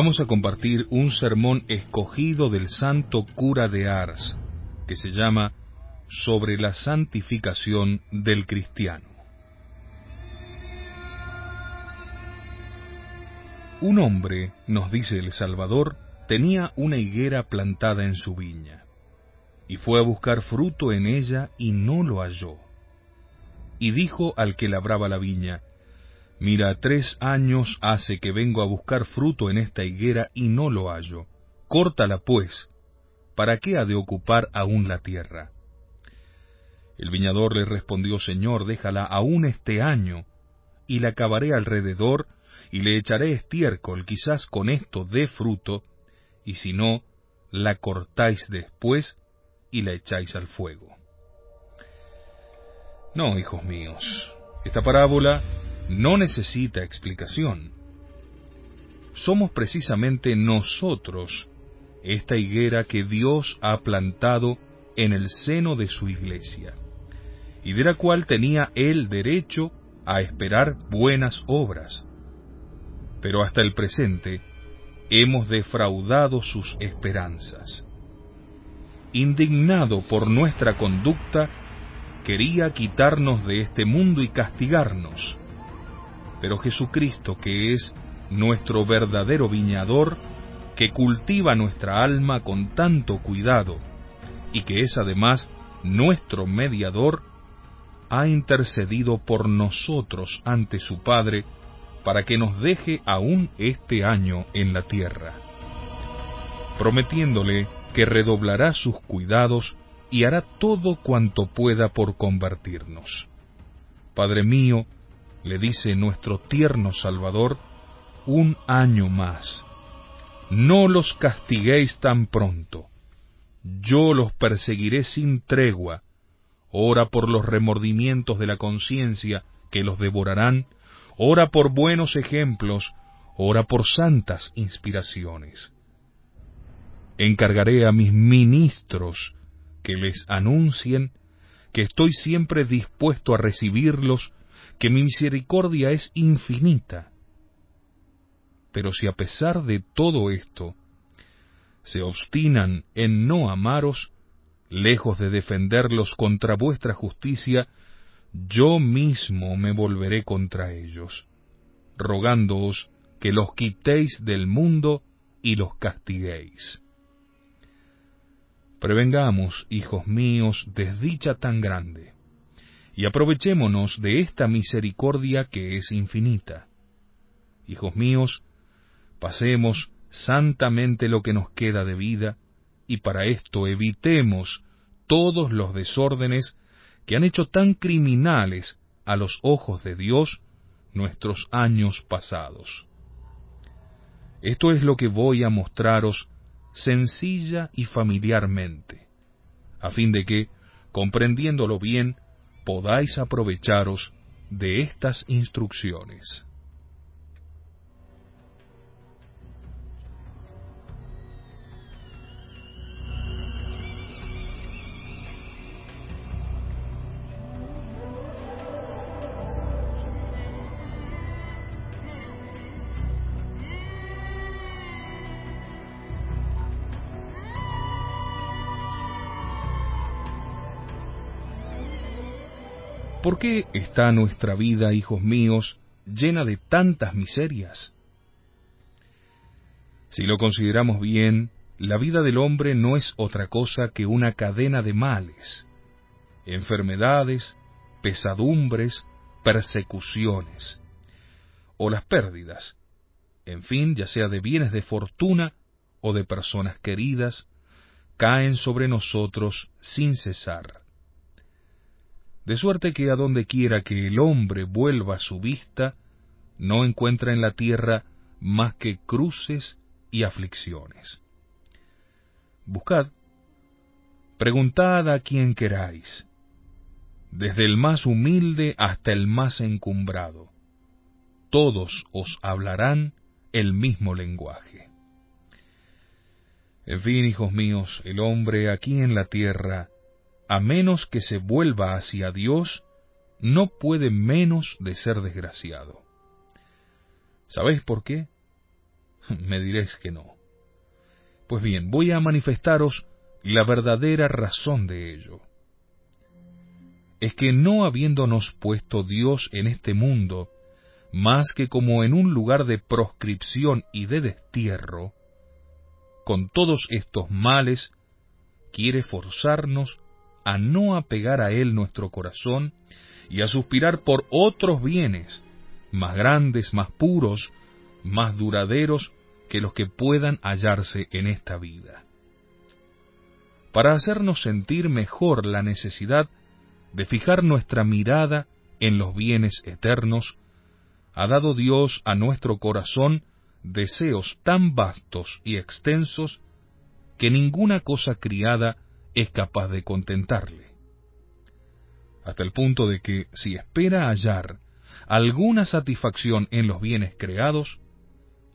Vamos a compartir un sermón escogido del santo cura de Ars, que se llama Sobre la santificación del cristiano. Un hombre, nos dice el Salvador, tenía una higuera plantada en su viña, y fue a buscar fruto en ella y no lo halló. Y dijo al que labraba la viña, Mira, tres años hace que vengo a buscar fruto en esta higuera y no lo hallo. Córtala, pues. ¿Para qué ha de ocupar aún la tierra? El viñador le respondió, Señor, déjala aún este año, y la cavaré alrededor, y le echaré estiércol, quizás con esto dé fruto, y si no, la cortáis después y la echáis al fuego. No, hijos míos, esta parábola no necesita explicación. Somos precisamente nosotros esta higuera que Dios ha plantado en el seno de su iglesia, y de la cual tenía él derecho a esperar buenas obras. Pero hasta el presente hemos defraudado sus esperanzas. Indignado por nuestra conducta, quería quitarnos de este mundo y castigarnos pero Jesucristo, que es nuestro verdadero viñador, que cultiva nuestra alma con tanto cuidado, y que es además nuestro mediador, ha intercedido por nosotros ante su Padre, para que nos deje aún este año en la tierra, prometiéndole que redoblará sus cuidados y hará todo cuanto pueda por convertirnos. Padre mío, le dice nuestro tierno Salvador, un año más. No los castiguéis tan pronto. Yo los perseguiré sin tregua. Ora por los remordimientos de la conciencia que los devorarán. Ora por buenos ejemplos. Ora por santas inspiraciones. Encargaré a mis ministros que les anuncien que estoy siempre dispuesto a recibirlos que mi misericordia es infinita. Pero si a pesar de todo esto se obstinan en no amaros, lejos de defenderlos contra vuestra justicia, yo mismo me volveré contra ellos, rogándoos que los quitéis del mundo y los castiguéis. Prevengamos, hijos míos, desdicha tan grande y aprovechémonos de esta misericordia que es infinita. Hijos míos, pasemos santamente lo que nos queda de vida, y para esto evitemos todos los desórdenes que han hecho tan criminales a los ojos de Dios nuestros años pasados. Esto es lo que voy a mostraros sencilla y familiarmente, a fin de que, comprendiéndolo bien, podáis aprovecharos de estas instrucciones. ¿Por qué está nuestra vida, hijos míos, llena de tantas miserias? Si lo consideramos bien, la vida del hombre no es otra cosa que una cadena de males, enfermedades, pesadumbres, persecuciones. o las pérdidas, en fin, ya sea de bienes de fortuna o de personas queridas, caen sobre nosotros sin cesar. De suerte que a donde quiera que el hombre vuelva su vista, no encuentra en la tierra más que cruces y aflicciones. Buscad, preguntad a quien queráis, desde el más humilde hasta el más encumbrado, todos os hablarán el mismo lenguaje. En fin, hijos míos, el hombre aquí en la tierra, a menos que se vuelva hacia Dios, no puede menos de ser desgraciado. ¿Sabéis por qué? Me diréis que no. Pues bien, voy a manifestaros la verdadera razón de ello. Es que no habiéndonos puesto Dios en este mundo, más que como en un lugar de proscripción y de destierro, con todos estos males, quiere forzarnos a no apegar a Él nuestro corazón y a suspirar por otros bienes, más grandes, más puros, más duraderos que los que puedan hallarse en esta vida. Para hacernos sentir mejor la necesidad de fijar nuestra mirada en los bienes eternos, ha dado Dios a nuestro corazón deseos tan vastos y extensos que ninguna cosa criada es capaz de contentarle. Hasta el punto de que si espera hallar alguna satisfacción en los bienes creados,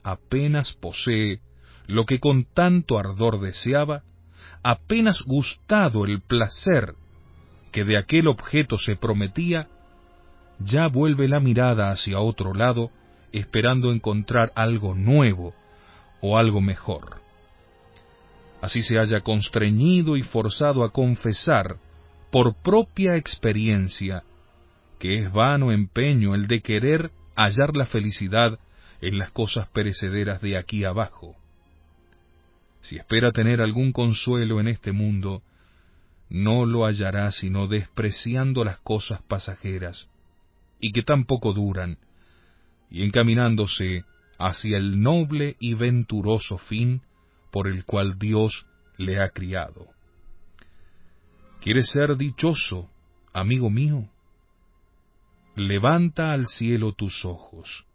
apenas posee lo que con tanto ardor deseaba, apenas gustado el placer que de aquel objeto se prometía, ya vuelve la mirada hacia otro lado esperando encontrar algo nuevo o algo mejor. Así se haya constreñido y forzado a confesar por propia experiencia que es vano empeño el de querer hallar la felicidad en las cosas perecederas de aquí abajo. Si espera tener algún consuelo en este mundo, no lo hallará sino despreciando las cosas pasajeras y que tampoco duran, y encaminándose hacia el noble y venturoso fin por el cual Dios le ha criado. ¿Quieres ser dichoso, amigo mío? Levanta al cielo tus ojos.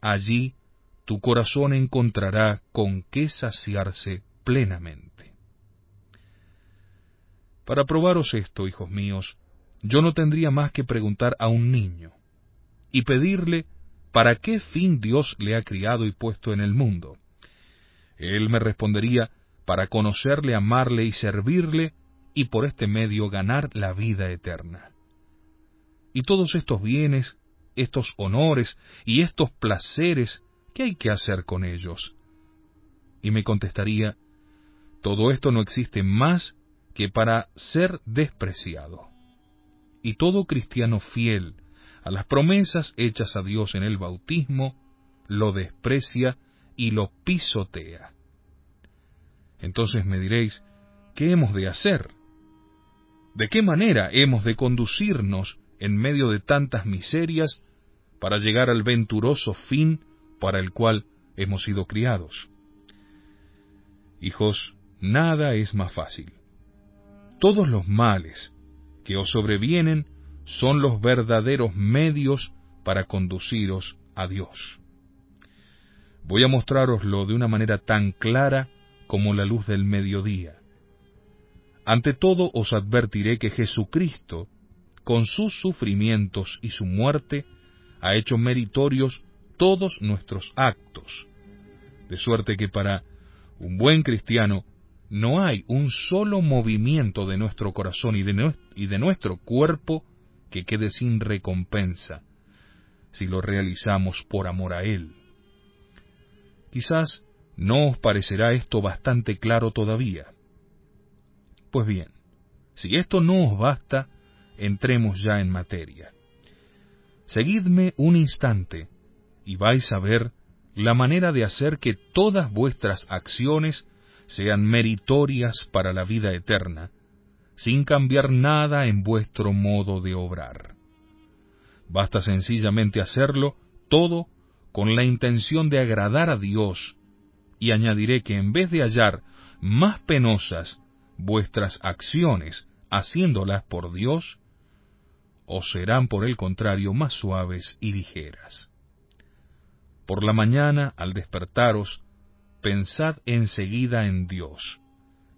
Allí tu corazón encontrará con qué saciarse plenamente. Para probaros esto, hijos míos, yo no tendría más que preguntar a un niño y pedirle para qué fin Dios le ha criado y puesto en el mundo. Él me respondería para conocerle, amarle y servirle y por este medio ganar la vida eterna. Y todos estos bienes, estos honores y estos placeres, ¿qué hay que hacer con ellos? Y me contestaría, todo esto no existe más que para ser despreciado y todo cristiano fiel a las promesas hechas a Dios en el bautismo lo desprecia y lo pisotea. Entonces me diréis, ¿qué hemos de hacer? ¿De qué manera hemos de conducirnos en medio de tantas miserias para llegar al venturoso fin para el cual hemos sido criados? Hijos, nada es más fácil. Todos los males que os sobrevienen son los verdaderos medios para conduciros a Dios. Voy a mostraroslo de una manera tan clara como la luz del mediodía. Ante todo os advertiré que Jesucristo, con sus sufrimientos y su muerte, ha hecho meritorios todos nuestros actos, de suerte que para un buen cristiano no hay un solo movimiento de nuestro corazón y de, nuestro cuerpo que quede sin recompensa si lo realizamos por amor a Él. Quizás no os parecerá esto bastante claro todavía. Pues bien, si esto no os basta, entremos ya en materia. Seguidme un instante y vais a ver la manera de hacer que todas vuestras acciones sean meritorias para la vida eterna, sin cambiar nada en vuestro modo de obrar. Basta sencillamente hacerlo todo con la intención de agradar a Dios, y añadiré que en vez de hallar más penosas vuestras acciones haciéndolas por Dios, os serán por el contrario más suaves y ligeras. Por la mañana, al despertaros, pensad enseguida en Dios,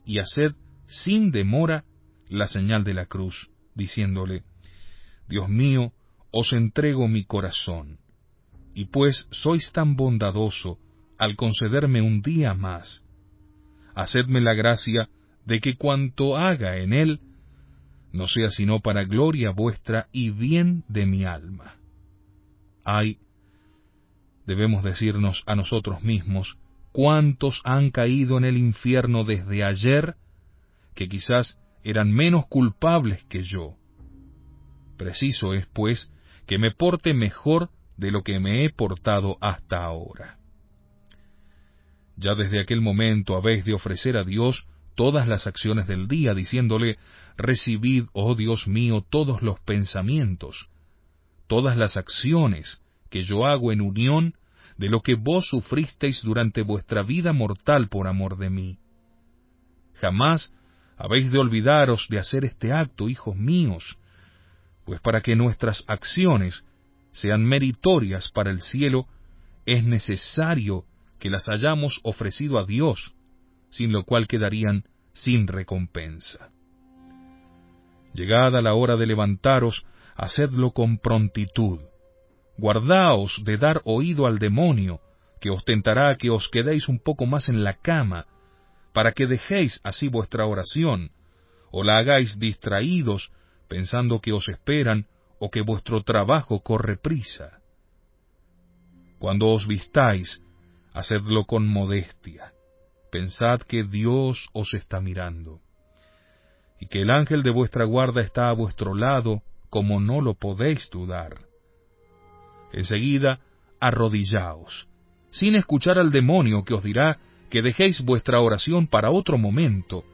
y haced sin demora la señal de la cruz, diciéndole, Dios mío, os entrego mi corazón y pues sois tan bondadoso al concederme un día más, hacedme la gracia de que cuanto haga en él no sea sino para gloria vuestra y bien de mi alma. Ay, debemos decirnos a nosotros mismos, cuántos han caído en el infierno desde ayer, que quizás eran menos culpables que yo. Preciso es, pues, que me porte mejor de lo que me he portado hasta ahora. Ya desde aquel momento habéis de ofrecer a Dios todas las acciones del día, diciéndole, Recibid, oh Dios mío, todos los pensamientos, todas las acciones que yo hago en unión de lo que vos sufristeis durante vuestra vida mortal por amor de mí. Jamás habéis de olvidaros de hacer este acto, hijos míos, pues para que nuestras acciones sean meritorias para el cielo, es necesario que las hayamos ofrecido a Dios, sin lo cual quedarían sin recompensa. Llegada la hora de levantaros, hacedlo con prontitud. Guardaos de dar oído al demonio, que os tentará que os quedéis un poco más en la cama, para que dejéis así vuestra oración, o la hagáis distraídos, pensando que os esperan o que vuestro trabajo corre prisa. Cuando os vistáis, hacedlo con modestia. Pensad que Dios os está mirando, y que el ángel de vuestra guarda está a vuestro lado, como no lo podéis dudar. Enseguida, arrodillaos, sin escuchar al demonio que os dirá que dejéis vuestra oración para otro momento,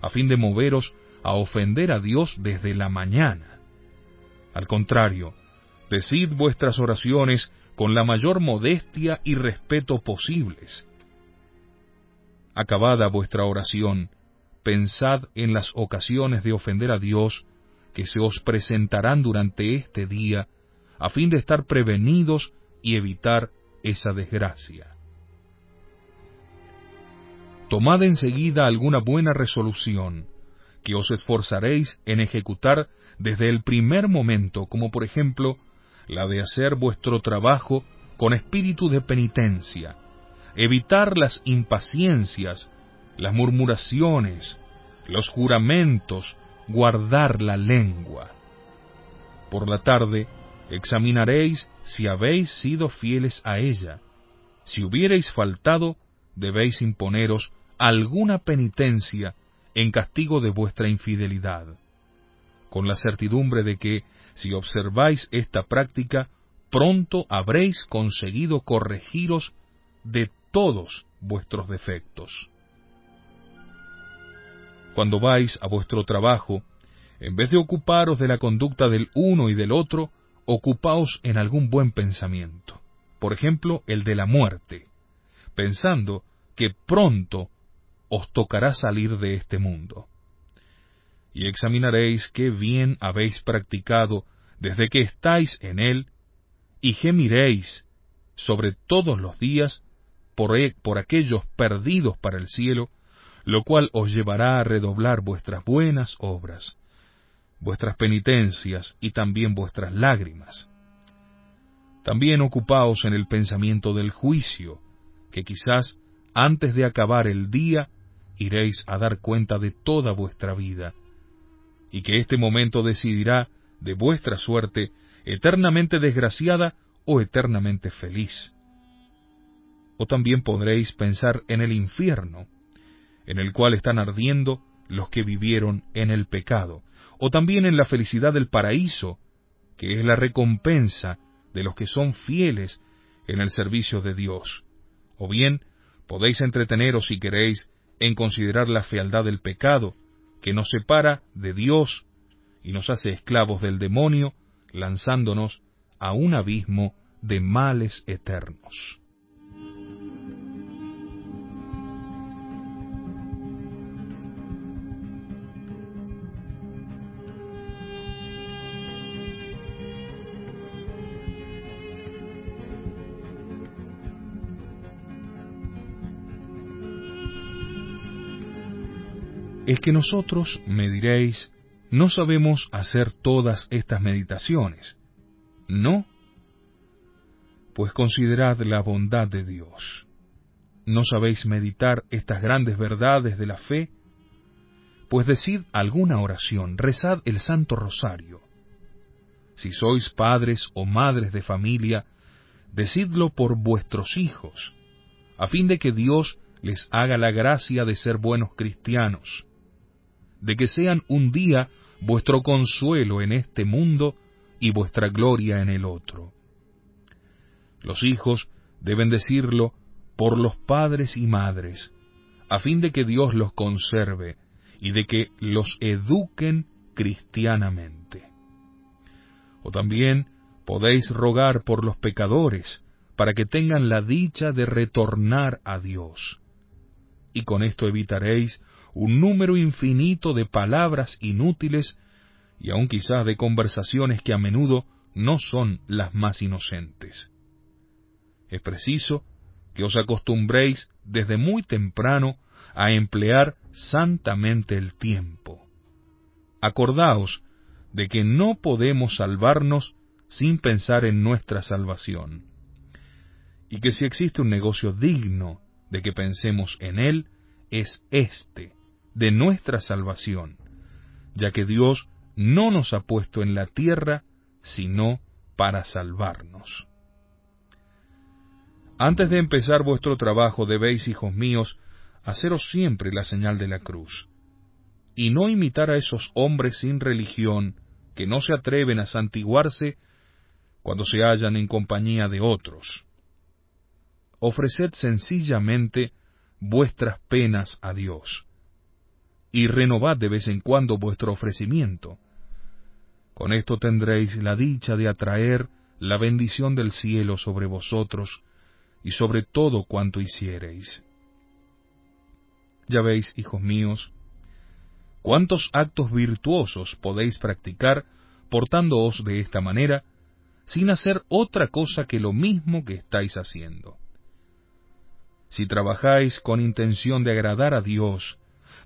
a fin de moveros a ofender a Dios desde la mañana. Al contrario, decid vuestras oraciones con la mayor modestia y respeto posibles. Acabada vuestra oración, pensad en las ocasiones de ofender a Dios que se os presentarán durante este día, a fin de estar prevenidos y evitar esa desgracia. Tomad enseguida alguna buena resolución, que os esforzaréis en ejecutar desde el primer momento, como por ejemplo la de hacer vuestro trabajo con espíritu de penitencia, evitar las impaciencias, las murmuraciones, los juramentos, guardar la lengua. Por la tarde examinaréis si habéis sido fieles a ella. Si hubierais faltado, debéis imponeros alguna penitencia en castigo de vuestra infidelidad, con la certidumbre de que, si observáis esta práctica, pronto habréis conseguido corregiros de todos vuestros defectos. Cuando vais a vuestro trabajo, en vez de ocuparos de la conducta del uno y del otro, ocupaos en algún buen pensamiento, por ejemplo, el de la muerte, pensando que pronto os tocará salir de este mundo. Y examinaréis qué bien habéis practicado desde que estáis en él, y gemiréis sobre todos los días por, e, por aquellos perdidos para el cielo, lo cual os llevará a redoblar vuestras buenas obras, vuestras penitencias y también vuestras lágrimas. También ocupaos en el pensamiento del juicio, que quizás antes de acabar el día iréis a dar cuenta de toda vuestra vida, y que este momento decidirá de vuestra suerte eternamente desgraciada o eternamente feliz. O también podréis pensar en el infierno, en el cual están ardiendo los que vivieron en el pecado, o también en la felicidad del paraíso, que es la recompensa de los que son fieles en el servicio de Dios. O bien podéis entreteneros si queréis en considerar la fealdad del pecado, que nos separa de Dios y nos hace esclavos del demonio, lanzándonos a un abismo de males eternos. Es que nosotros, me diréis, no sabemos hacer todas estas meditaciones. No, pues considerad la bondad de Dios. ¿No sabéis meditar estas grandes verdades de la fe? Pues decid alguna oración, rezad el Santo Rosario. Si sois padres o madres de familia, decidlo por vuestros hijos, a fin de que Dios les haga la gracia de ser buenos cristianos de que sean un día vuestro consuelo en este mundo y vuestra gloria en el otro. Los hijos deben decirlo por los padres y madres, a fin de que Dios los conserve y de que los eduquen cristianamente. O también podéis rogar por los pecadores, para que tengan la dicha de retornar a Dios. Y con esto evitaréis un número infinito de palabras inútiles y aun quizás de conversaciones que a menudo no son las más inocentes. Es preciso que os acostumbréis desde muy temprano a emplear santamente el tiempo. Acordaos de que no podemos salvarnos sin pensar en nuestra salvación, y que si existe un negocio digno de que pensemos en él, es este, de nuestra salvación, ya que Dios no nos ha puesto en la tierra sino para salvarnos. Antes de empezar vuestro trabajo debéis, hijos míos, haceros siempre la señal de la cruz, y no imitar a esos hombres sin religión que no se atreven a santiguarse cuando se hallan en compañía de otros. Ofreced sencillamente vuestras penas a Dios y renovad de vez en cuando vuestro ofrecimiento. Con esto tendréis la dicha de atraer la bendición del cielo sobre vosotros y sobre todo cuanto hiciereis. Ya veis, hijos míos, cuántos actos virtuosos podéis practicar portándoos de esta manera, sin hacer otra cosa que lo mismo que estáis haciendo. Si trabajáis con intención de agradar a Dios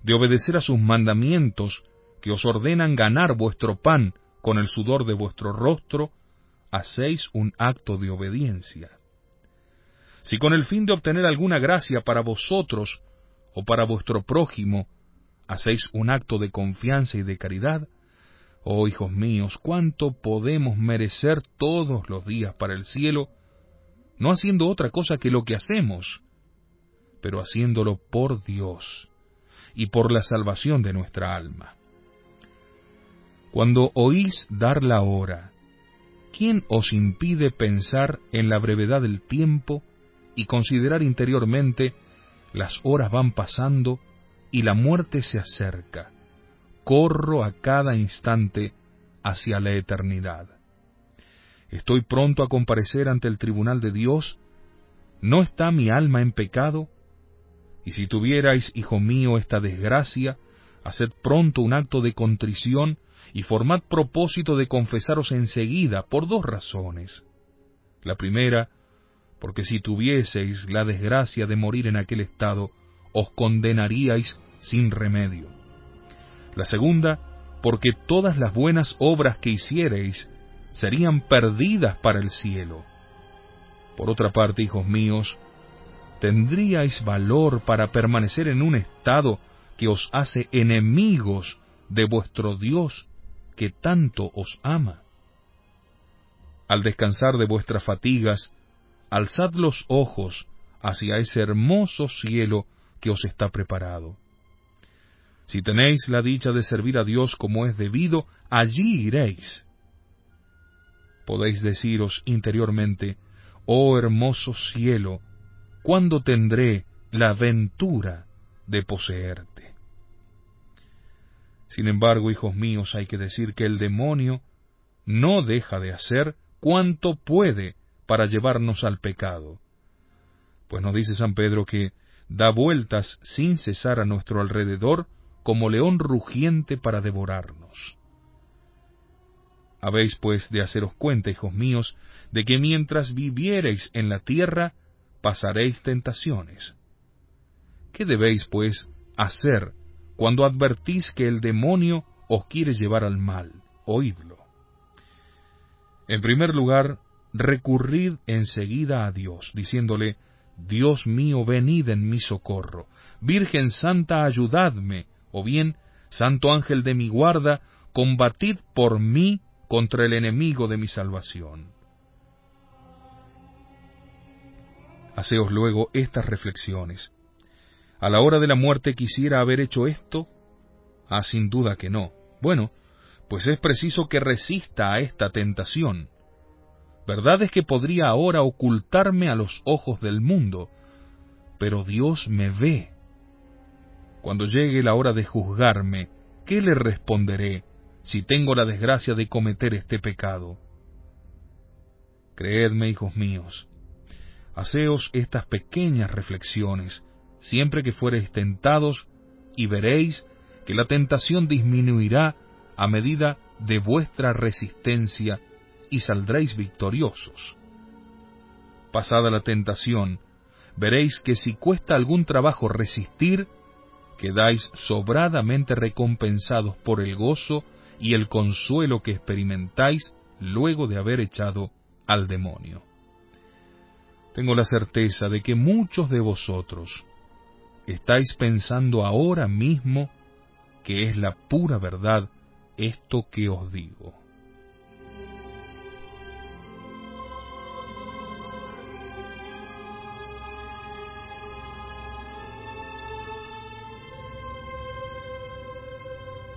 de obedecer a sus mandamientos que os ordenan ganar vuestro pan con el sudor de vuestro rostro, hacéis un acto de obediencia. Si con el fin de obtener alguna gracia para vosotros o para vuestro prójimo, hacéis un acto de confianza y de caridad, oh hijos míos, cuánto podemos merecer todos los días para el cielo, no haciendo otra cosa que lo que hacemos, pero haciéndolo por Dios y por la salvación de nuestra alma. Cuando oís dar la hora, ¿quién os impide pensar en la brevedad del tiempo y considerar interiormente las horas van pasando y la muerte se acerca? Corro a cada instante hacia la eternidad. Estoy pronto a comparecer ante el tribunal de Dios. ¿No está mi alma en pecado? Y si tuvierais, hijo mío, esta desgracia, haced pronto un acto de contrición y formad propósito de confesaros enseguida por dos razones. La primera, porque si tuvieseis la desgracia de morir en aquel estado, os condenaríais sin remedio. La segunda, porque todas las buenas obras que hiciereis serían perdidas para el cielo. Por otra parte, hijos míos, ¿tendríais valor para permanecer en un estado que os hace enemigos de vuestro Dios que tanto os ama? Al descansar de vuestras fatigas, alzad los ojos hacia ese hermoso cielo que os está preparado. Si tenéis la dicha de servir a Dios como es debido, allí iréis. Podéis deciros interiormente, oh hermoso cielo, ¿cuándo tendré la ventura de poseerte? Sin embargo, hijos míos, hay que decir que el demonio no deja de hacer cuanto puede para llevarnos al pecado. Pues nos dice San Pedro que da vueltas sin cesar a nuestro alrededor como león rugiente para devorarnos. Habéis pues de haceros cuenta, hijos míos, de que mientras viviereis en la tierra, pasaréis tentaciones. ¿Qué debéis, pues, hacer cuando advertís que el demonio os quiere llevar al mal? Oídlo. En primer lugar, recurrid enseguida a Dios, diciéndole, Dios mío, venid en mi socorro. Virgen Santa, ayudadme. O bien, Santo Ángel de mi guarda, combatid por mí contra el enemigo de mi salvación. Haceos luego estas reflexiones. ¿A la hora de la muerte quisiera haber hecho esto? Ah, sin duda que no. Bueno, pues es preciso que resista a esta tentación. Verdad es que podría ahora ocultarme a los ojos del mundo, pero Dios me ve. Cuando llegue la hora de juzgarme, ¿qué le responderé si tengo la desgracia de cometer este pecado? Creedme, hijos míos, haceos estas pequeñas reflexiones siempre que fuereis tentados y veréis que la tentación disminuirá a medida de vuestra resistencia y saldréis victoriosos. Pasada la tentación, veréis que si cuesta algún trabajo resistir, quedáis sobradamente recompensados por el gozo y el consuelo que experimentáis luego de haber echado al demonio. Tengo la certeza de que muchos de vosotros estáis pensando ahora mismo que es la pura verdad esto que os digo.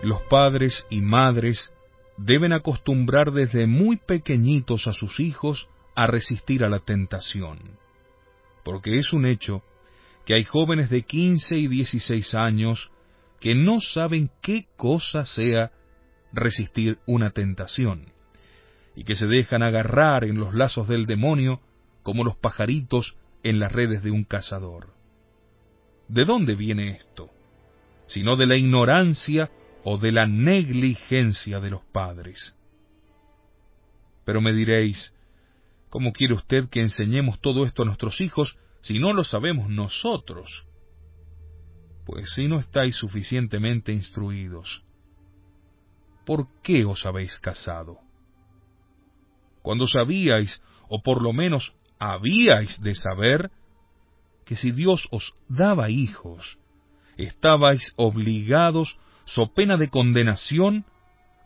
Los padres y madres deben acostumbrar desde muy pequeñitos a sus hijos a resistir a la tentación, porque es un hecho que hay jóvenes de 15 y 16 años que no saben qué cosa sea resistir una tentación, y que se dejan agarrar en los lazos del demonio como los pajaritos en las redes de un cazador. ¿De dónde viene esto? Sino de la ignorancia o de la negligencia de los padres. Pero me diréis, ¿cómo quiere usted que enseñemos todo esto a nuestros hijos si no lo sabemos nosotros? Pues si no estáis suficientemente instruidos, ¿por qué os habéis casado? Cuando sabíais, o por lo menos habíais de saber, que si Dios os daba hijos, estabais obligados so pena de condenación,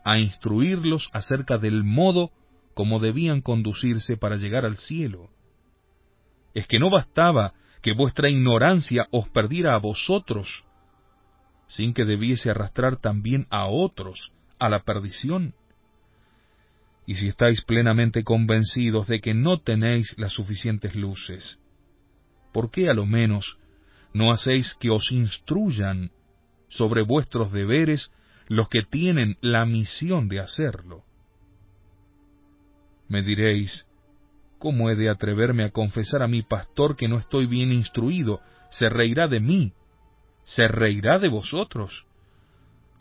a instruirlos acerca del modo como debían conducirse para llegar al cielo. Es que no bastaba que vuestra ignorancia os perdiera a vosotros, sin que debiese arrastrar también a otros a la perdición. Y si estáis plenamente convencidos de que no tenéis las suficientes luces, ¿por qué a lo menos no hacéis que os instruyan sobre vuestros deberes los que tienen la misión de hacerlo. Me diréis, ¿cómo he de atreverme a confesar a mi pastor que no estoy bien instruido? ¿Se reirá de mí? ¿Se reirá de vosotros?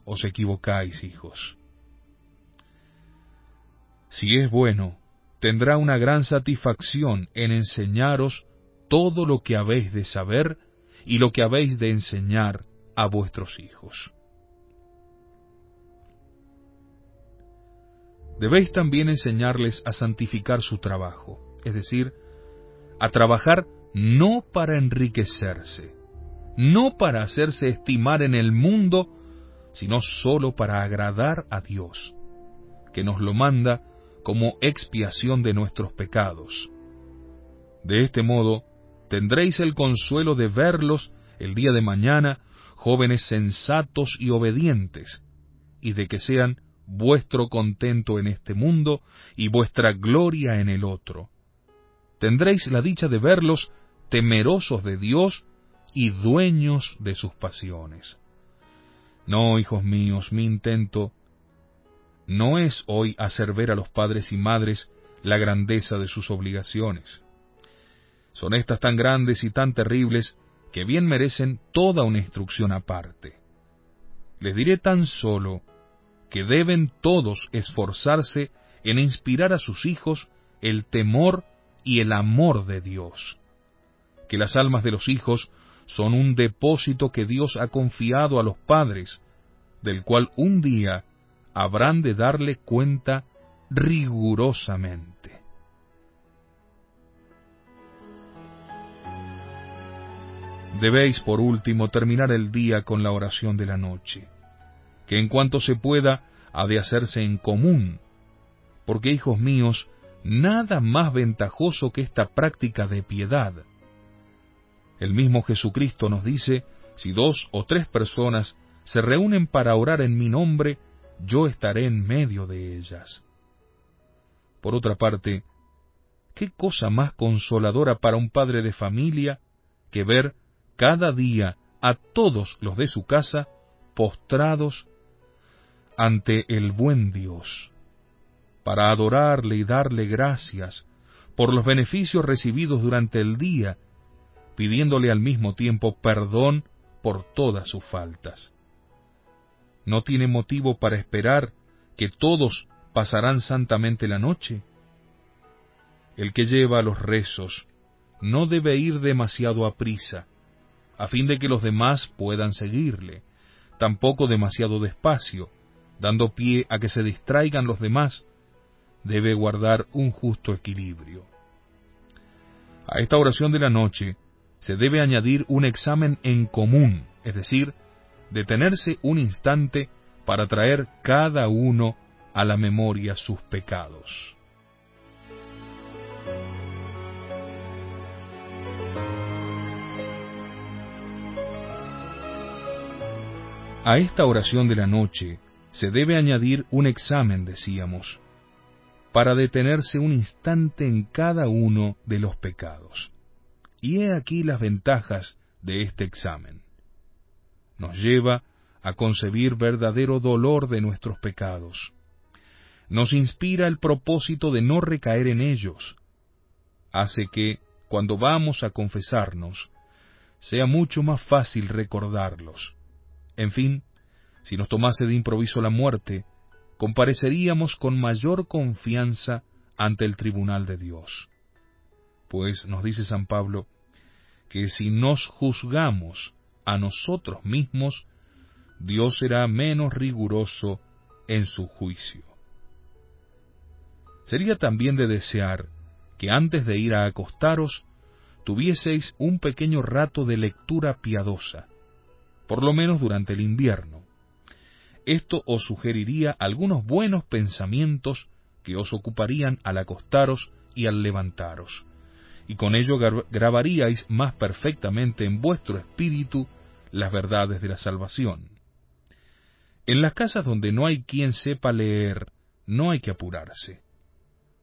Os equivocáis, hijos. Si es bueno, tendrá una gran satisfacción en enseñaros todo lo que habéis de saber y lo que habéis de enseñar a vuestros hijos. Debéis también enseñarles a santificar su trabajo, es decir, a trabajar no para enriquecerse, no para hacerse estimar en el mundo, sino sólo para agradar a Dios, que nos lo manda como expiación de nuestros pecados. De este modo, tendréis el consuelo de verlos el día de mañana jóvenes sensatos y obedientes, y de que sean vuestro contento en este mundo y vuestra gloria en el otro. Tendréis la dicha de verlos temerosos de Dios y dueños de sus pasiones. No, hijos míos, mi intento no es hoy hacer ver a los padres y madres la grandeza de sus obligaciones. Son estas tan grandes y tan terribles que bien merecen toda una instrucción aparte. Les diré tan solo que deben todos esforzarse en inspirar a sus hijos el temor y el amor de Dios, que las almas de los hijos son un depósito que Dios ha confiado a los padres, del cual un día habrán de darle cuenta rigurosamente. Debéis, por último, terminar el día con la oración de la noche, que en cuanto se pueda ha de hacerse en común, porque, hijos míos, nada más ventajoso que esta práctica de piedad. El mismo Jesucristo nos dice, si dos o tres personas se reúnen para orar en mi nombre, yo estaré en medio de ellas. Por otra parte, ¿qué cosa más consoladora para un padre de familia que ver cada día a todos los de su casa postrados ante el buen Dios, para adorarle y darle gracias por los beneficios recibidos durante el día, pidiéndole al mismo tiempo perdón por todas sus faltas. ¿No tiene motivo para esperar que todos pasarán santamente la noche? El que lleva los rezos no debe ir demasiado a prisa, a fin de que los demás puedan seguirle, tampoco demasiado despacio, dando pie a que se distraigan los demás, debe guardar un justo equilibrio. A esta oración de la noche se debe añadir un examen en común, es decir, detenerse un instante para traer cada uno a la memoria sus pecados. A esta oración de la noche se debe añadir un examen, decíamos, para detenerse un instante en cada uno de los pecados. Y he aquí las ventajas de este examen. Nos lleva a concebir verdadero dolor de nuestros pecados. Nos inspira el propósito de no recaer en ellos. Hace que, cuando vamos a confesarnos, sea mucho más fácil recordarlos. En fin, si nos tomase de improviso la muerte, compareceríamos con mayor confianza ante el tribunal de Dios. Pues nos dice San Pablo que si nos juzgamos a nosotros mismos, Dios será menos riguroso en su juicio. Sería también de desear que antes de ir a acostaros tuvieseis un pequeño rato de lectura piadosa, por lo menos durante el invierno. Esto os sugeriría algunos buenos pensamientos que os ocuparían al acostaros y al levantaros, y con ello grabaríais más perfectamente en vuestro espíritu las verdades de la salvación. En las casas donde no hay quien sepa leer, no hay que apurarse.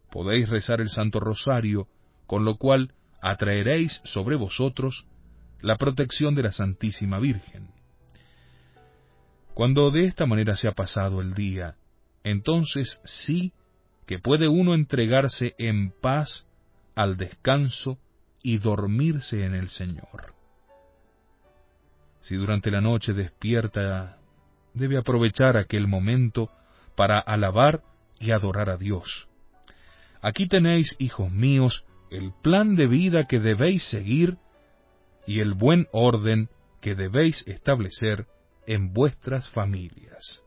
Podéis rezar el Santo Rosario, con lo cual atraeréis sobre vosotros la protección de la Santísima Virgen. Cuando de esta manera se ha pasado el día, entonces sí que puede uno entregarse en paz al descanso y dormirse en el Señor. Si durante la noche despierta, debe aprovechar aquel momento para alabar y adorar a Dios. Aquí tenéis, hijos míos, el plan de vida que debéis seguir y el buen orden que debéis establecer en vuestras familias.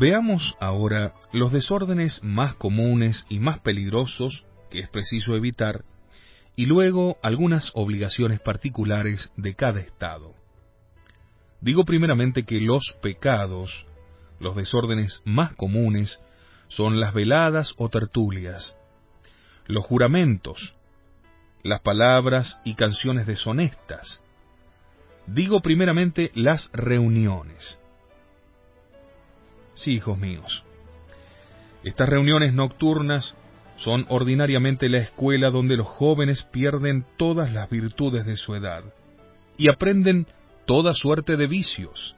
Veamos ahora los desórdenes más comunes y más peligrosos que es preciso evitar y luego algunas obligaciones particulares de cada estado. Digo primeramente que los pecados, los desórdenes más comunes, son las veladas o tertulias, los juramentos, las palabras y canciones deshonestas. Digo primeramente las reuniones. Sí, hijos míos. Estas reuniones nocturnas son ordinariamente la escuela donde los jóvenes pierden todas las virtudes de su edad y aprenden toda suerte de vicios.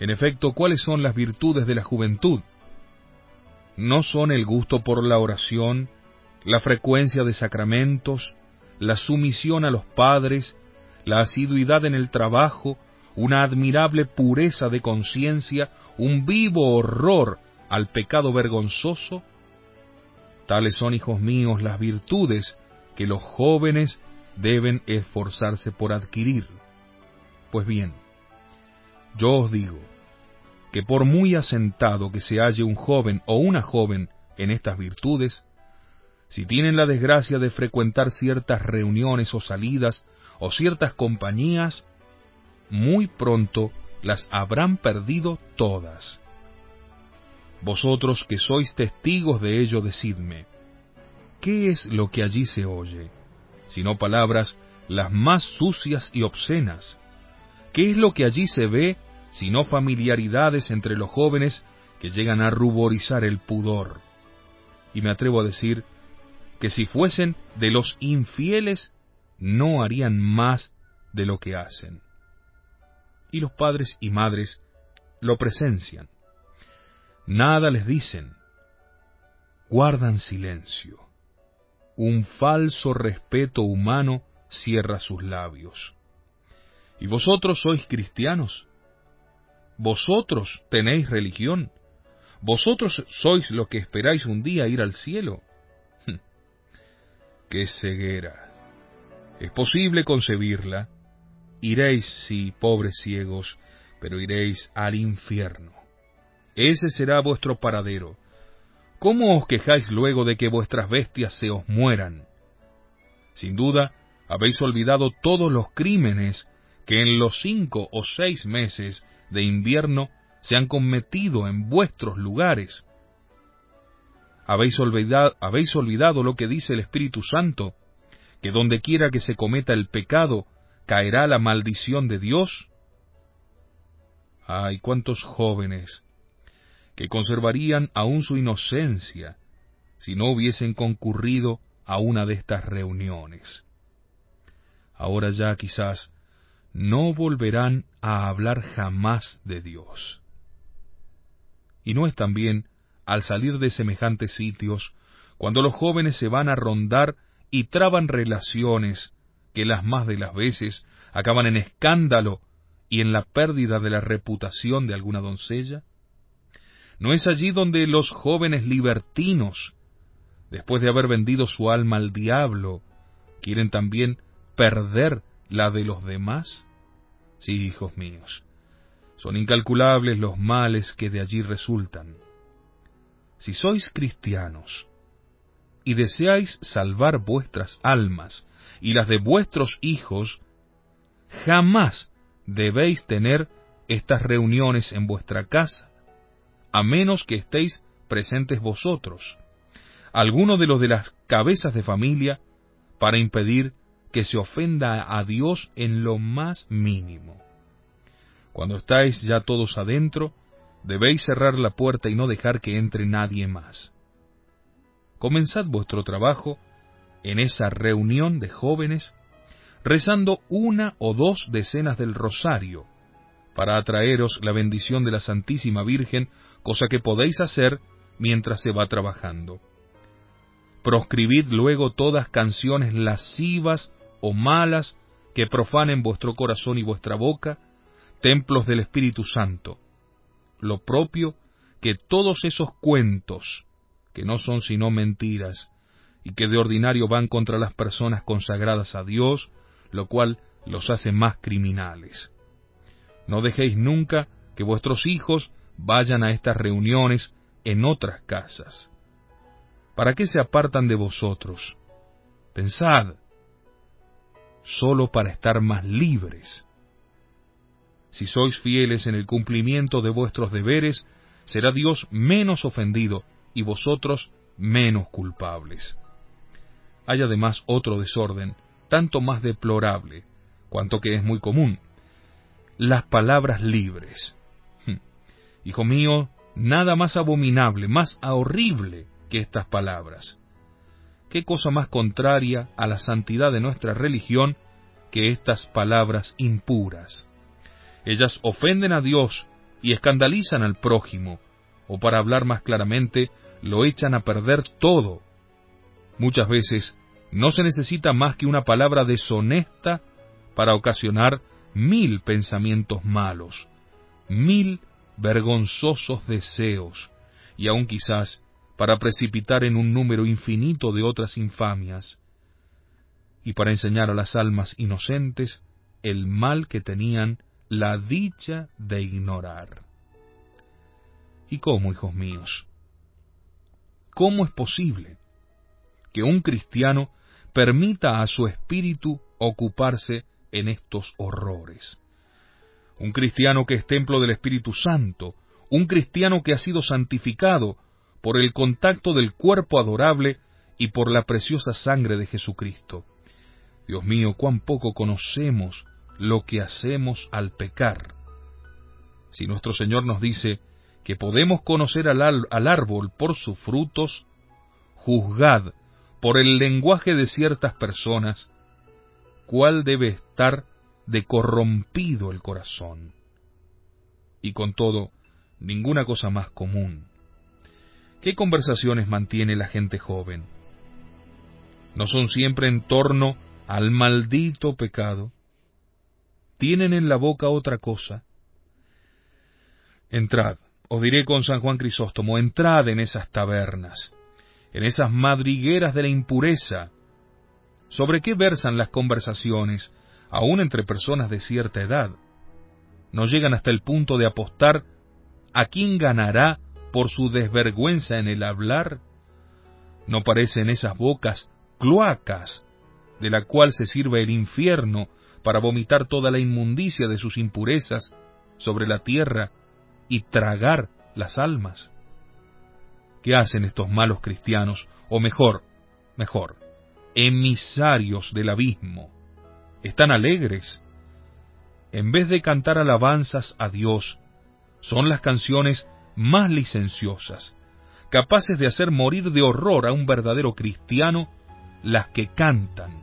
En efecto, ¿cuáles son las virtudes de la juventud? No son el gusto por la oración, la frecuencia de sacramentos, la sumisión a los padres, la asiduidad en el trabajo, una admirable pureza de conciencia, un vivo horror al pecado vergonzoso? Tales son, hijos míos, las virtudes que los jóvenes deben esforzarse por adquirir. Pues bien, yo os digo que por muy asentado que se halle un joven o una joven en estas virtudes, si tienen la desgracia de frecuentar ciertas reuniones o salidas o ciertas compañías, muy pronto las habrán perdido todas. Vosotros que sois testigos de ello, decidme, ¿qué es lo que allí se oye? Sino palabras las más sucias y obscenas. ¿Qué es lo que allí se ve sino familiaridades entre los jóvenes que llegan a ruborizar el pudor? Y me atrevo a decir que si fuesen de los infieles, no harían más de lo que hacen. Y los padres y madres lo presencian nada les dicen, guardan silencio. Un falso respeto humano cierra sus labios. ¿Y vosotros sois cristianos? ¿Vosotros tenéis religión? ¿Vosotros sois lo que esperáis un día ir al cielo? ¡Qué ceguera! Es posible concebirla. Iréis, sí, pobres ciegos, pero iréis al infierno ese será vuestro paradero. ¿Cómo os quejáis luego de que vuestras bestias se os mueran? Sin duda, habéis olvidado todos los crímenes que en los cinco o seis meses de invierno se han cometido en vuestros lugares. ¿Habéis olvidado, habéis olvidado lo que dice el Espíritu Santo, que donde quiera que se cometa el pecado, caerá la maldición de Dios? Ay, cuántos jóvenes que conservarían aún su inocencia si no hubiesen concurrido a una de estas reuniones. Ahora ya quizás no volverán a hablar jamás de Dios. Y no es también al salir de semejantes sitios, cuando los jóvenes se van a rondar y traban relaciones que las más de las veces acaban en escándalo y en la pérdida de la reputación de alguna doncella? ¿No es allí donde los jóvenes libertinos, después de haber vendido su alma al diablo, quieren también perder la de los demás? Sí, hijos míos, son incalculables los males que de allí resultan. Si sois cristianos y deseáis salvar vuestras almas y las de vuestros hijos, jamás debéis tener estas reuniones en vuestra casa a menos que estéis presentes vosotros, alguno de los de las cabezas de familia, para impedir que se ofenda a Dios en lo más mínimo. Cuando estáis ya todos adentro, debéis cerrar la puerta y no dejar que entre nadie más. Comenzad vuestro trabajo en esa reunión de jóvenes, rezando una o dos decenas del rosario, para atraeros la bendición de la Santísima Virgen cosa que podéis hacer mientras se va trabajando. Proscribid luego todas canciones lascivas o malas que profanen vuestro corazón y vuestra boca, templos del Espíritu Santo. Lo propio que todos esos cuentos, que no son sino mentiras, y que de ordinario van contra las personas consagradas a Dios, lo cual los hace más criminales. No dejéis nunca que vuestros hijos vayan a estas reuniones en otras casas. ¿Para qué se apartan de vosotros? Pensad, solo para estar más libres. Si sois fieles en el cumplimiento de vuestros deberes, será Dios menos ofendido y vosotros menos culpables. Hay además otro desorden, tanto más deplorable, cuanto que es muy común, las palabras libres. Hm. Hijo mío, nada más abominable, más horrible que estas palabras. ¿Qué cosa más contraria a la santidad de nuestra religión que estas palabras impuras? Ellas ofenden a Dios y escandalizan al prójimo, o para hablar más claramente, lo echan a perder todo. Muchas veces no se necesita más que una palabra deshonesta para ocasionar mil pensamientos malos, mil vergonzosos deseos, y aun quizás para precipitar en un número infinito de otras infamias, y para enseñar a las almas inocentes el mal que tenían la dicha de ignorar. ¿Y cómo, hijos míos? ¿Cómo es posible que un cristiano permita a su espíritu ocuparse en estos horrores? Un cristiano que es templo del Espíritu Santo, un cristiano que ha sido santificado por el contacto del cuerpo adorable y por la preciosa sangre de Jesucristo. Dios mío, cuán poco conocemos lo que hacemos al pecar. Si nuestro Señor nos dice que podemos conocer al, al, árbol por sus frutos, juzgad por el lenguaje de ciertas personas cuál debe estar de corrompido el corazón. Y con todo, ninguna cosa más común. ¿Qué conversaciones mantiene la gente joven? ¿No son siempre en torno al maldito pecado? tienen en la boca otra cosa. Entrad, os diré con San Juan Crisóstomo, entrad en esas tabernas, en esas madrigueras de la impureza. ¿Sobre qué versan las conversaciones, aun entre personas de cierta edad? No llegan hasta el punto de apostar a quién ganará por su desvergüenza en el hablar. ¿No parecen esas bocas cloacas de la cual se sirve el infierno para vomitar toda la inmundicia de sus impurezas sobre la tierra y tragar las almas. ¿Qué hacen estos malos cristianos? O mejor, mejor, emisarios del abismo. Están alegres. En vez de cantar alabanzas a Dios, son las canciones más licenciosas, capaces de hacer morir de horror a un verdadero cristiano, las que cantan.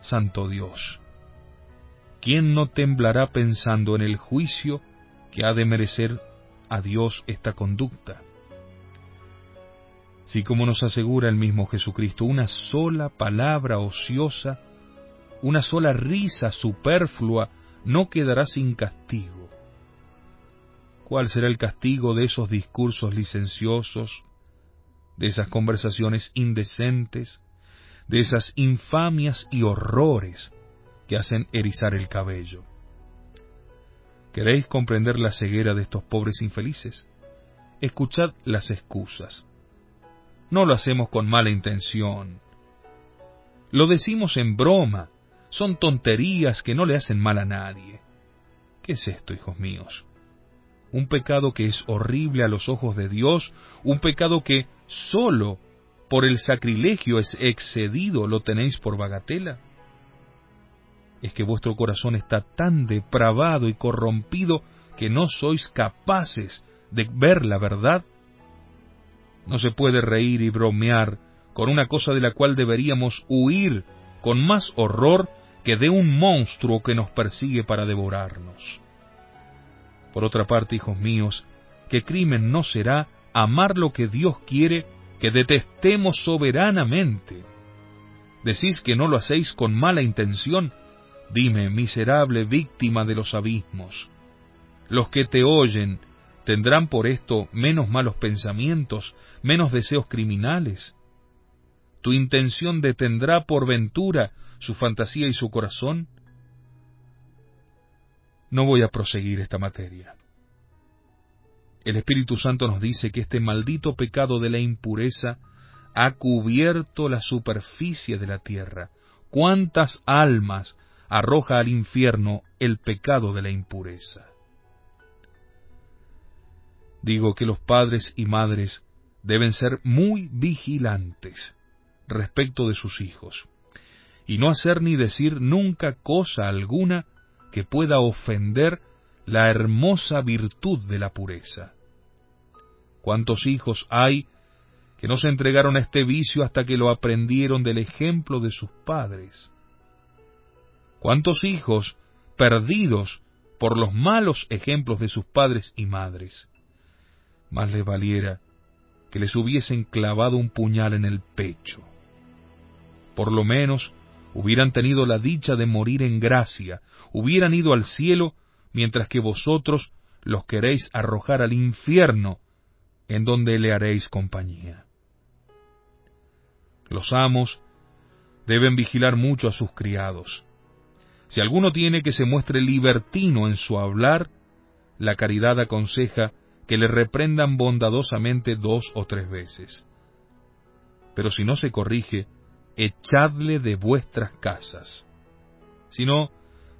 Santo Dios. ¿quién no temblará pensando en el juicio que ha de merecer a Dios esta conducta? Si como nos asegura el mismo Jesucristo, una sola palabra ociosa, una sola risa superflua no quedará sin castigo. ¿Cuál será el castigo de esos discursos licenciosos, de esas conversaciones indecentes, de esas infamias y horrores que hacen erizar el cabello. ¿Queréis comprender la ceguera de estos pobres infelices? Escuchad las excusas. No lo hacemos con mala intención. Lo decimos en broma. Son tonterías que no le hacen mal a nadie. ¿Qué es esto, hijos míos? Un pecado que es horrible a los ojos de Dios, un pecado que sólo por el sacrilegio es excedido lo tenéis por bagatela es que vuestro corazón está tan depravado y corrompido que no sois capaces de ver la verdad? No se puede reír y bromear con una cosa de la cual deberíamos huir con más horror que de un monstruo que nos persigue para devorarnos. Por otra parte, hijos míos, ¿qué crimen no será amar lo que Dios quiere que detestemos soberanamente? Decís que no lo hacéis con mala intención, Dime, miserable víctima de los abismos, los que te oyen tendrán por esto menos malos pensamientos, menos deseos criminales. ¿Tu intención detendrá por ventura su fantasía y su corazón? No voy a proseguir esta materia. El Espíritu Santo nos dice que este maldito pecado de la impureza ha cubierto la superficie de la tierra. ¿Cuántas almas arroja al infierno el pecado de la impureza. Digo que los padres y madres deben ser muy vigilantes respecto de sus hijos, y no hacer ni decir nunca cosa alguna que pueda ofender la hermosa virtud de la pureza. ¿Cuántos hijos hay que no se entregaron a este vicio hasta que lo aprendieron del ejemplo de sus padres? ¿Cuántos hijos perdidos por los malos ejemplos de sus padres y madres? Más les valiera que les hubiesen clavado un puñal en el pecho. Por lo menos hubieran tenido la dicha de morir en gracia, hubieran ido al cielo, mientras que vosotros los queréis arrojar al infierno, en donde le haréis compañía. Los amos deben vigilar mucho a sus criados. Si alguno tiene que se muestre libertino en su hablar, la caridad aconseja que le reprendan bondadosamente dos o tres veces. Pero si no se corrige, echadle de vuestras casas. Si no,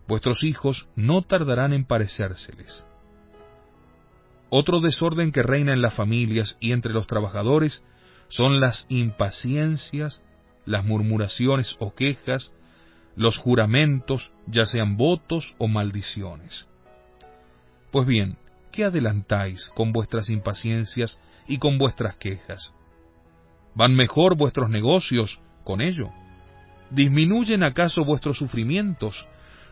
vuestros hijos no tardarán en parecérseles. Otro desorden que reina en las familias y entre los trabajadores son las impaciencias, las murmuraciones o quejas, los juramentos, ya sean votos o maldiciones. Pues bien, qué adelantáis con vuestras impaciencias y con vuestras quejas? ¿Van mejor vuestros negocios con ello? ¿Disminuyen acaso vuestros sufrimientos?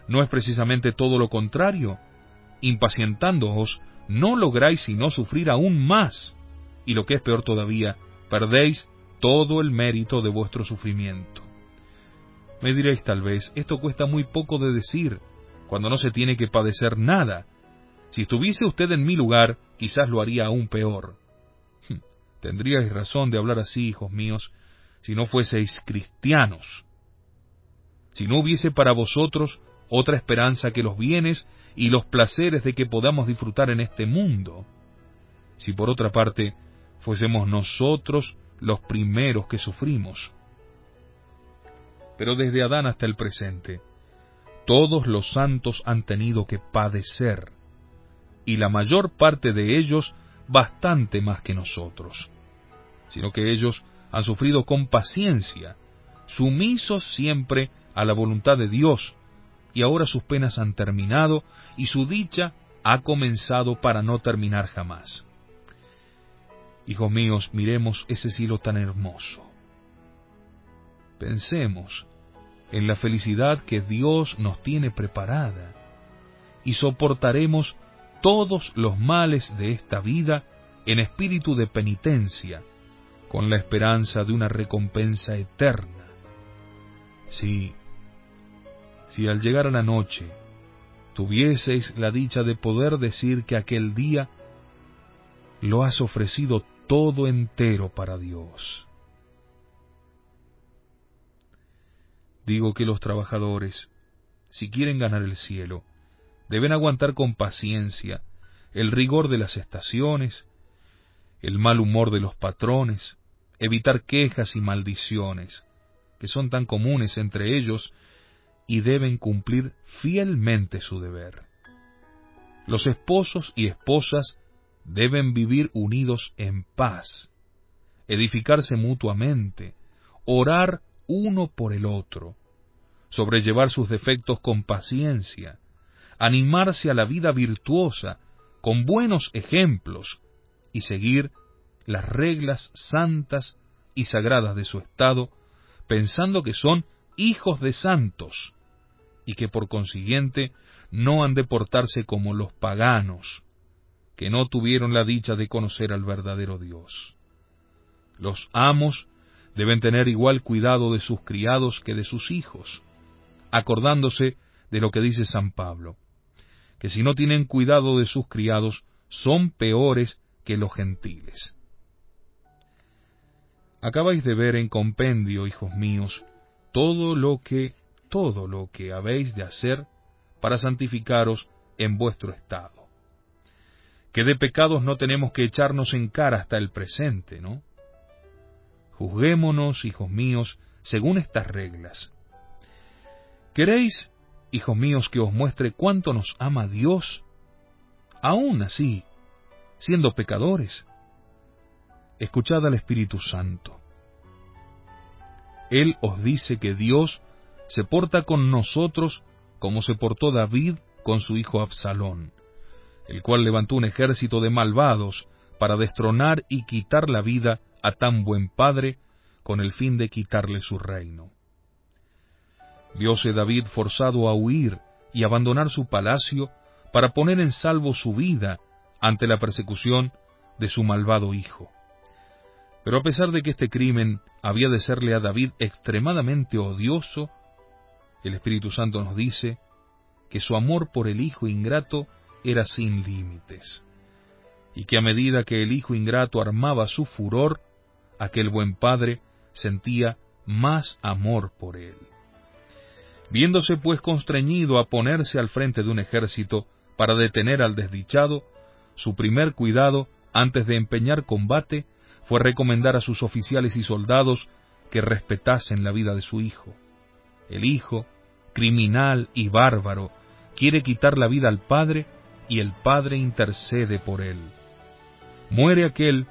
¿No es precisamente todo lo contrario? Impacientándoos, no lográis sino sufrir aún más, y lo que es peor todavía, perdéis todo el mérito de vuestro sufrimiento. Me diréis tal vez, esto cuesta muy poco de decir, cuando no se tiene que padecer nada, si estuviese usted en mi lugar, quizás lo haría aún peor. Hm, tendríais razón de hablar así, hijos míos, si no fueseis cristianos. Si no hubiese para vosotros otra esperanza que los bienes y los placeres de que podamos disfrutar en este mundo. Si por otra parte fuésemos nosotros los primeros que sufrimos. Pero desde Adán hasta el presente, todos los santos han tenido que padecer y la mayor parte de ellos bastante más que nosotros, sino que ellos han sufrido con paciencia, sumisos siempre a la voluntad de Dios, y ahora sus penas han terminado y su dicha ha comenzado para no terminar jamás. Hijos míos, miremos ese cielo tan hermoso. Pensemos en la felicidad que Dios nos tiene preparada y soportaremos todos los males de esta vida en espíritu de penitencia, con la esperanza de una recompensa eterna. Sí, si al llegar a la noche tuvieseis la dicha de poder decir que aquel día lo has ofrecido todo entero para Dios. Digo que los trabajadores, si quieren ganar el cielo, Deben aguantar con paciencia el rigor de las estaciones, el mal humor de los patrones, evitar quejas y maldiciones, que son tan comunes entre ellos, y deben cumplir fielmente su deber. Los esposos y esposas deben vivir unidos en paz, edificarse mutuamente, orar uno por el otro, sobrellevar sus defectos con paciencia, animarse a la vida virtuosa con buenos ejemplos y seguir las reglas santas y sagradas de su estado, pensando que son hijos de santos y que por consiguiente no han de portarse como los paganos, que no tuvieron la dicha de conocer al verdadero Dios. Los amos deben tener igual cuidado de sus criados que de sus hijos, acordándose de lo que dice San Pablo que si no tienen cuidado de sus criados, son peores que los gentiles. Acabáis de ver en compendio, hijos míos, todo lo que, todo lo que habéis de hacer para santificaros en vuestro estado. Que de pecados no tenemos que echarnos en cara hasta el presente, ¿no? Juzguémonos, hijos míos, según estas reglas. ¿Queréis hijos míos, que os muestre cuánto nos ama Dios, aún así, siendo pecadores. Escuchad al Espíritu Santo. Él os dice que Dios se porta con nosotros como se portó David con su hijo Absalón, el cual levantó un ejército de malvados para destronar y quitar la vida a tan buen padre con el fin de quitarle su reino. Viose David forzado a huir y abandonar su palacio para poner en salvo su vida ante la persecución de su malvado hijo. Pero a pesar de que este crimen había de serle a David extremadamente odioso, el Espíritu Santo nos dice que su amor por el hijo ingrato era sin límites, y que a medida que el hijo ingrato armaba su furor, aquel buen padre sentía más amor por él. Viéndose pues constreñido a ponerse al frente de un ejército para detener al desdichado, su primer cuidado, antes de empeñar combate, fue recomendar a sus oficiales y soldados que respetasen la vida de su hijo. El hijo, criminal y bárbaro, quiere quitar la vida al padre y el padre intercede por él. Muere aquel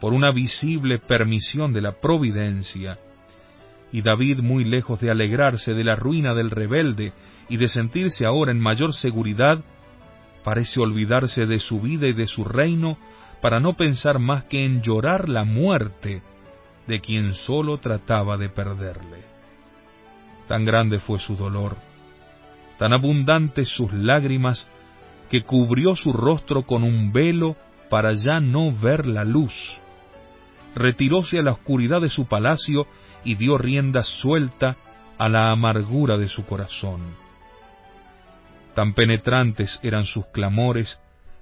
por una visible permisión de la providencia, y David, muy lejos de alegrarse de la ruina del rebelde y de sentirse ahora en mayor seguridad, parece olvidarse de su vida y de su reino para no pensar más que en llorar la muerte de quien sólo trataba de perderle. Tan grande fue su dolor, tan abundantes sus lágrimas, que cubrió su rostro con un velo para ya no ver la luz. Retiróse a la oscuridad de su palacio y dio rienda suelta a la amargura de su corazón. Tan penetrantes eran sus clamores,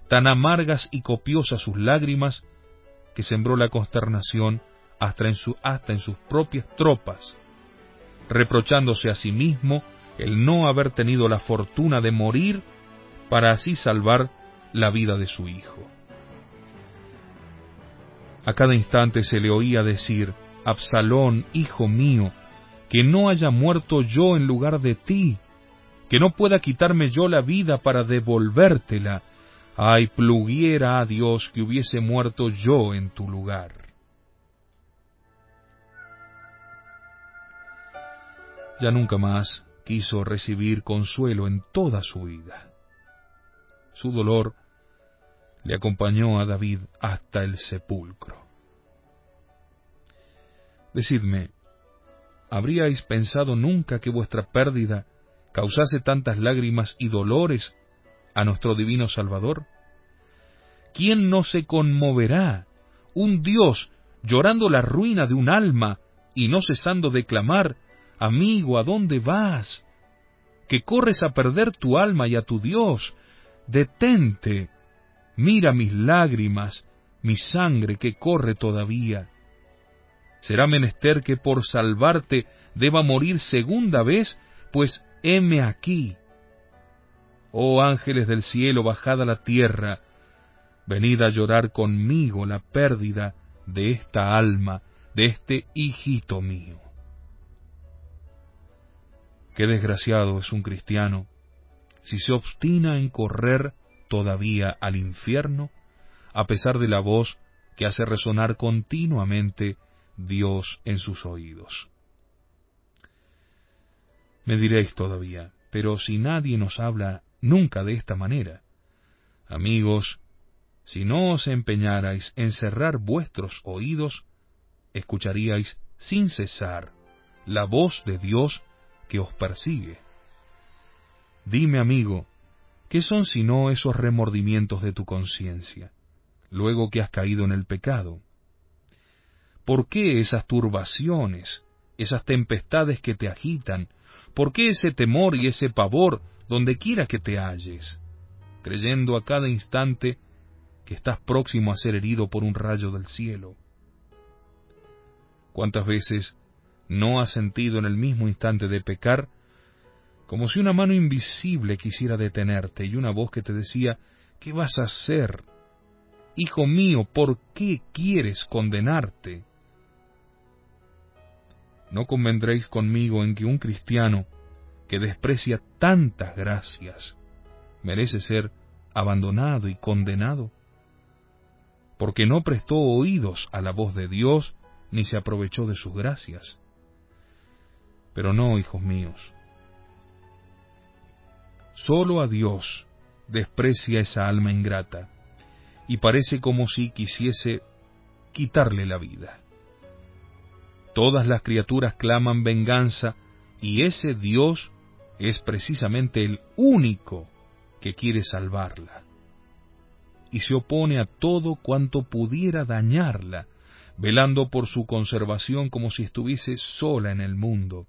tan amargas y copiosas sus lágrimas, que sembró la consternación hasta en, hasta en sus propias tropas, reprochándose a sí mismo el no haber tenido la fortuna de morir para así salvar la vida de su hijo. A cada instante se le oía decir, Absalón, hijo mío, que no haya muerto yo en lugar de ti, que no pueda quitarme yo la vida para devolvértela. Ay, pluguiera a Dios que hubiese muerto yo en tu lugar. Ya nunca más quiso recibir consuelo en toda su vida. Su dolor le acompañó a David hasta el sepulcro. Decidme, ¿habríais pensado nunca que vuestra pérdida causase tantas lágrimas y dolores a nuestro divino Salvador? ¿Quién no se conmoverá? Un Dios llorando la ruina de un alma y no cesando de clamar, Amigo, ¿a dónde vas? Que corres a perder tu alma y a tu Dios. Detente. Mira mis lágrimas, mi sangre que corre todavía. Será menester que por salvarte deba morir segunda vez, pues heme aquí. Oh ángeles del cielo, bajad a la tierra, venid a llorar conmigo la pérdida de esta alma, de este hijito mío. Qué desgraciado es un cristiano si se obstina en correr todavía al infierno, a pesar de la voz que hace resonar continuamente Dios en sus oídos. Me diréis todavía, pero si nadie nos habla nunca de esta manera, amigos, si no os empeñarais en cerrar vuestros oídos, escucharíais sin cesar la voz de Dios que os persigue. Dime, amigo, ¿qué son sino esos remordimientos de tu conciencia, luego que has caído en el pecado? ¿Por qué esas turbaciones, esas tempestades que te agitan? ¿Por qué ese temor y ese pavor donde quiera que te halles, creyendo a cada instante que estás próximo a ser herido por un rayo del cielo? ¿Cuántas veces no has sentido en el mismo instante de pecar como si una mano invisible quisiera detenerte y una voz que te decía, ¿qué vas a hacer? Hijo mío, ¿por qué quieres condenarte? No convendréis conmigo en que un cristiano que desprecia tantas gracias merece ser abandonado y condenado, porque no prestó oídos a la voz de Dios ni se aprovechó de sus gracias. Pero no, hijos míos. Solo a Dios desprecia esa alma ingrata y parece como si quisiese quitarle la vida. Todas las criaturas claman venganza y ese Dios es precisamente el único que quiere salvarla. Y se opone a todo cuanto pudiera dañarla, velando por su conservación como si estuviese sola en el mundo,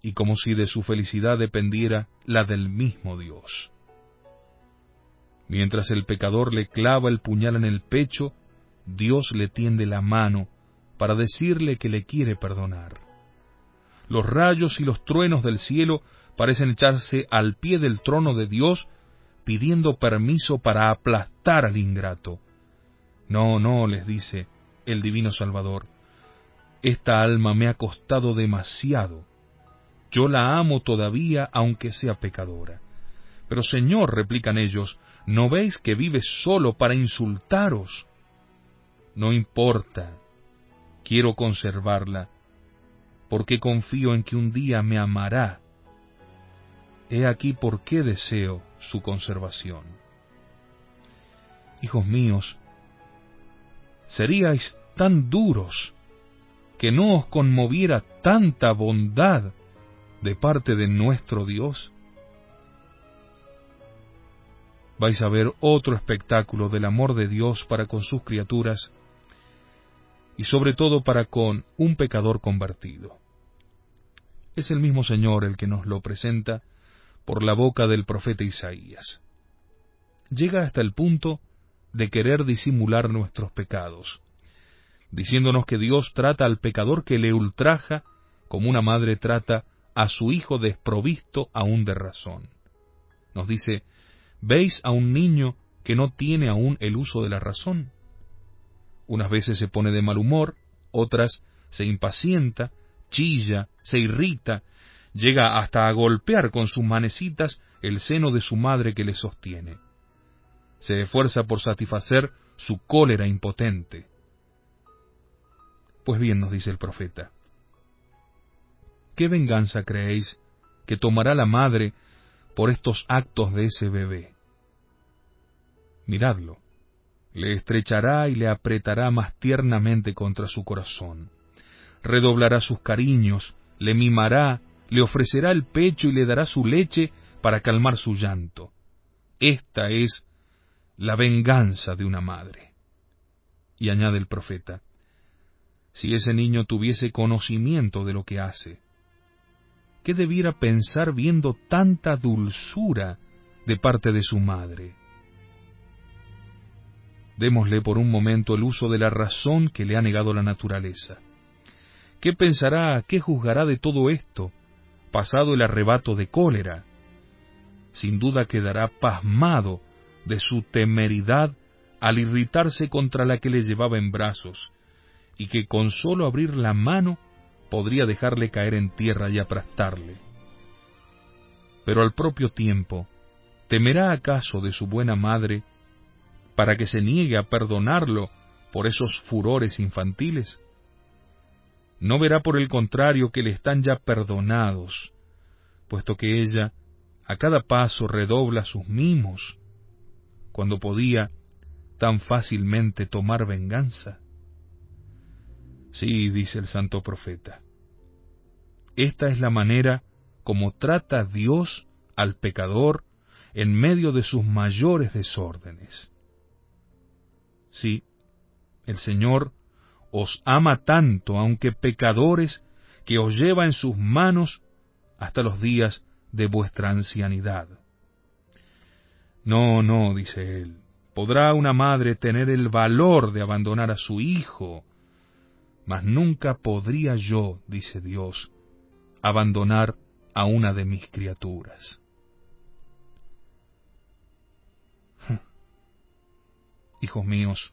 y como si de su felicidad dependiera la del mismo Dios. Mientras el pecador le clava el puñal en el pecho, Dios le tiende la mano para decirle que le quiere perdonar. Los rayos y los truenos del cielo parecen echarse al pie del trono de Dios pidiendo permiso para aplastar al ingrato. No, no, les dice el divino Salvador, esta alma me ha costado demasiado. Yo la amo todavía aunque sea pecadora. Pero Señor, replican ellos, ¿no veis que vive solo para insultaros? No importa, quiero conservarla, porque confío en que un día me amará. He aquí por qué deseo su conservación. Hijos míos, seríais tan duros que no os conmoviera tanta bondad de parte de nuestro Dios? Vais a ver otro espectáculo del amor de Dios para con sus criaturas y sobre todo para con un pecador convertido. Es el mismo Señor el que nos lo presenta por la boca del profeta Isaías. Llega hasta el punto de querer disimular nuestros pecados, diciéndonos que Dios trata al pecador que le ultraja como una madre trata a su hijo desprovisto aún de razón. Nos dice, ¿veis a un niño que no tiene aún el uso de la razón? Unas veces se pone de mal humor, otras se impacienta, chilla, se irrita, llega hasta a golpear con sus manecitas el seno de su madre que le sostiene. Se esfuerza por satisfacer su cólera impotente. Pues bien, nos dice el profeta, ¿qué venganza creéis que tomará la madre por estos actos de ese bebé? Miradlo, le estrechará y le apretará más tiernamente contra su corazón. Redoblará sus cariños, le mimará, le ofrecerá el pecho y le dará su leche para calmar su llanto. Esta es la venganza de una madre. Y añade el profeta, si ese niño tuviese conocimiento de lo que hace, ¿qué debiera pensar viendo tanta dulzura de parte de su madre? Démosle por un momento el uso de la razón que le ha negado la naturaleza. ¿Qué pensará, qué juzgará de todo esto, pasado el arrebato de cólera? Sin duda quedará pasmado de su temeridad al irritarse contra la que le llevaba en brazos, y que con solo abrir la mano podría dejarle caer en tierra y aplastarle. Pero al propio tiempo, ¿temerá acaso de su buena madre para que se niegue a perdonarlo por esos furores infantiles? ¿No verá por el contrario que le están ya perdonados, puesto que ella a cada paso redobla sus mimos, cuando podía tan fácilmente tomar venganza? Sí, dice el santo profeta, esta es la manera como trata Dios al pecador en medio de sus mayores desórdenes. Sí, el Señor os ama tanto, aunque pecadores, que os lleva en sus manos hasta los días de vuestra ancianidad. No, no, dice él, podrá una madre tener el valor de abandonar a su hijo, mas nunca podría yo, dice Dios, abandonar a una de mis criaturas. Hijos míos,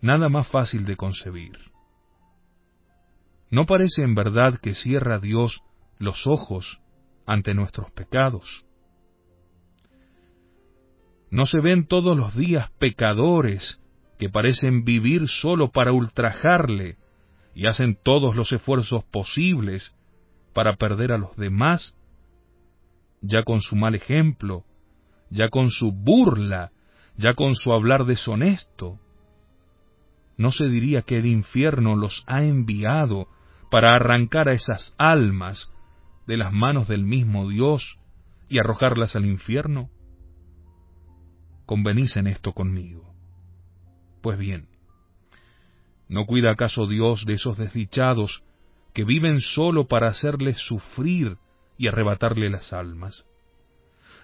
nada más fácil de concebir. ¿No parece en verdad que cierra Dios los ojos ante nuestros pecados? ¿No se ven todos los días pecadores que parecen vivir solo para ultrajarle y hacen todos los esfuerzos posibles para perder a los demás, ya con su mal ejemplo, ya con su burla, ya con su hablar deshonesto. ¿No se diría que el infierno los ha enviado para arrancar a esas almas de las manos del mismo Dios y arrojarlas al infierno? Convenís en esto conmigo. Pues bien, ¿no cuida acaso Dios de esos desdichados que viven solo para hacerles sufrir y arrebatarle las almas?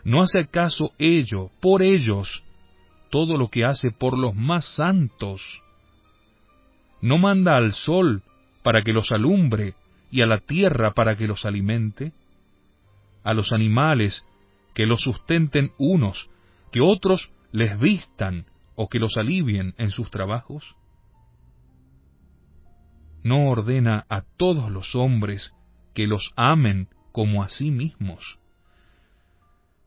¿No hace acaso ello, por ellos, todo lo que hace por los más santos? ¿No manda al sol para que los alumbre y a la tierra para que los alimente? ¿A los animales que los sustenten unos, que otros les vistan o que los alivien en sus trabajos? ¿No ordena a todos los hombres que los amen como a sí mismos?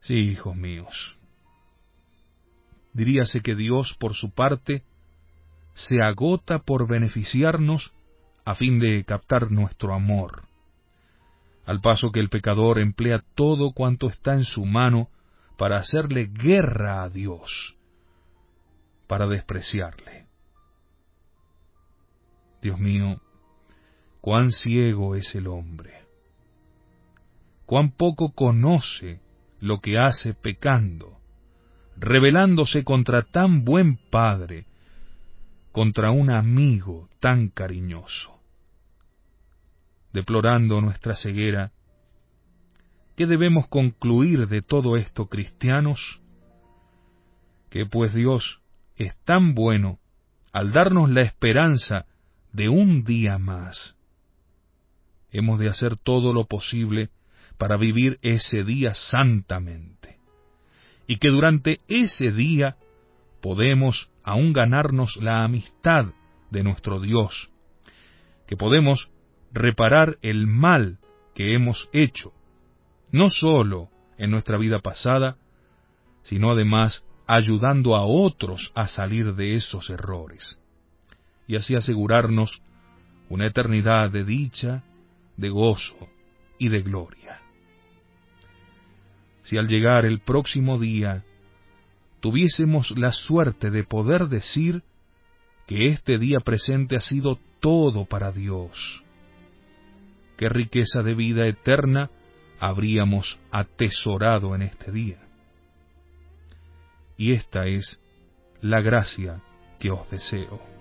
Sí, hijos míos. Diríase que Dios, por su parte, se agota por beneficiarnos a fin de captar nuestro amor, al paso que el pecador emplea todo cuanto está en su mano para hacerle guerra a Dios, para despreciarle. Dios mío, cuán ciego es el hombre, cuán poco conoce lo que hace pecando, rebelándose contra tan buen padre, contra un amigo tan cariñoso. Deplorando nuestra ceguera, ¿qué debemos concluir de todo esto, cristianos? Que pues Dios es tan bueno al darnos la esperanza de un día más. Hemos de hacer todo lo posible para vivir ese día santamente. Y que durante ese día podemos aún ganarnos la amistad de nuestro Dios, que podemos reparar el mal que hemos hecho, no sólo en nuestra vida pasada, sino además ayudando a otros a salir de esos errores, y así asegurarnos una eternidad de dicha, de gozo y de gloria si al llegar el próximo día tuviésemos la suerte de poder decir que este día presente ha sido todo para Dios. Qué riqueza de vida eterna habríamos atesorado en este día. Y esta es la gracia que os deseo.